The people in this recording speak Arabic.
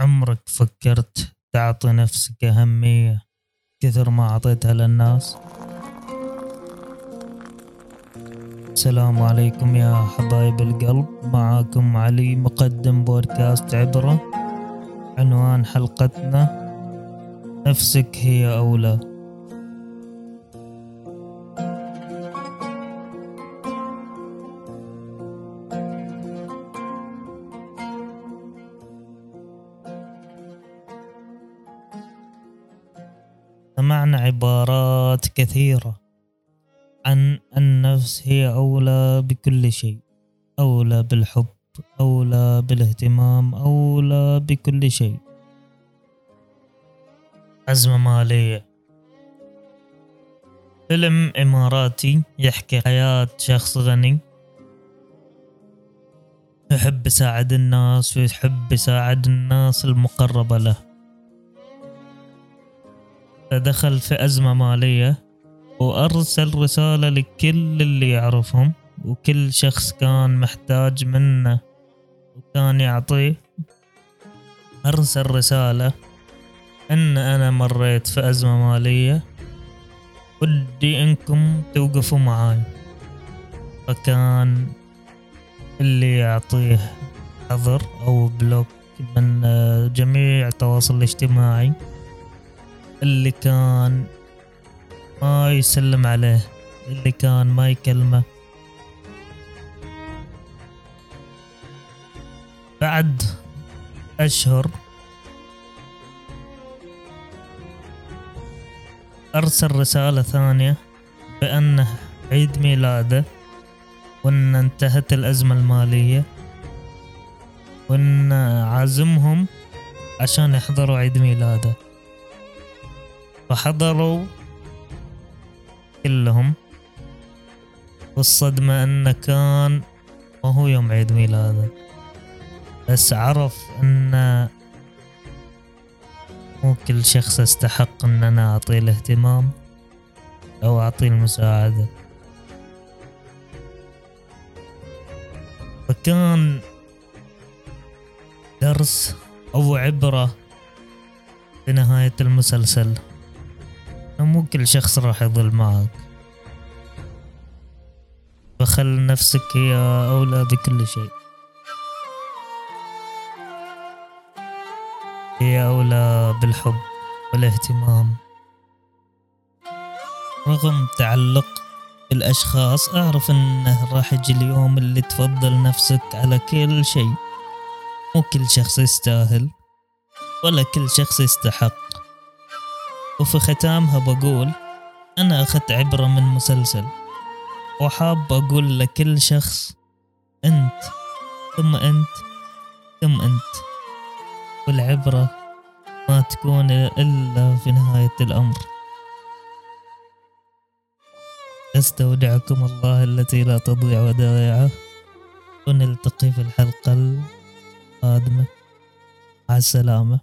عمرك فكرت تعطي نفسك أهمية كثر ما أعطيتها للناس؟ السلام عليكم يا حبايب القلب. معاكم علي مقدم بودكاست عبرة. عنوان حلقتنا نفسك هي أولى. سمعنا عبارات كثيرة عن النفس هي أولى بكل شيء أولى بالحب أولى بالاهتمام أولى بكل شيء. أزمة مالية. فيلم إماراتي يحكي حياة شخص غني. يحب يساعد الناس ويحب يساعد الناس المقربة له. فدخل في أزمة مالية وأرسل رسالة لكل اللي يعرفهم وكل شخص كان محتاج منه وكان يعطيه. أرسل رسالة أن أنا مريت في أزمة مالية. ودي إنكم توقفوا معاي. فكان اللي يعطيه حظر أو بلوك من جميع التواصل الاجتماعي. اللي كان ما يسلم عليه اللي كان ما يكلمه. بعد أشهر أرسل رسالة ثانية بأنه عيد ميلاده وأن انتهت الأزمة المالية وأن عازمهم عشان يحضروا عيد ميلاده. فحضروا كلهم والصدمة أنه كان ما هو يوم عيد ميلاده. بس عرف أن مو كل شخص استحق أن أنا أعطيه الاهتمام أو أعطيه المساعدة. فكان درس أو عبرة في نهاية المسلسل. مو كل شخص راح يظل معك. فخل نفسك هي أولى بكل شيء. هي أولى بالحب والاهتمام. رغم تعلق بالأشخاص أعرف أنه راح يجي اليوم اللي تفضل نفسك على كل شيء. مو كل شخص يستاهل ولا كل شخص يستحق. وفي ختامها بقول أنا أخذت عبرة من مسلسل وحاب أقول لكل شخص أنت ثم أنت ثم أنت. والعبرة ما تكون إلا في نهاية الأمر. أستودعكم الله التي لا تضيع ودائعه. ونلتقي في الحلقة القادمة. مع السلامة.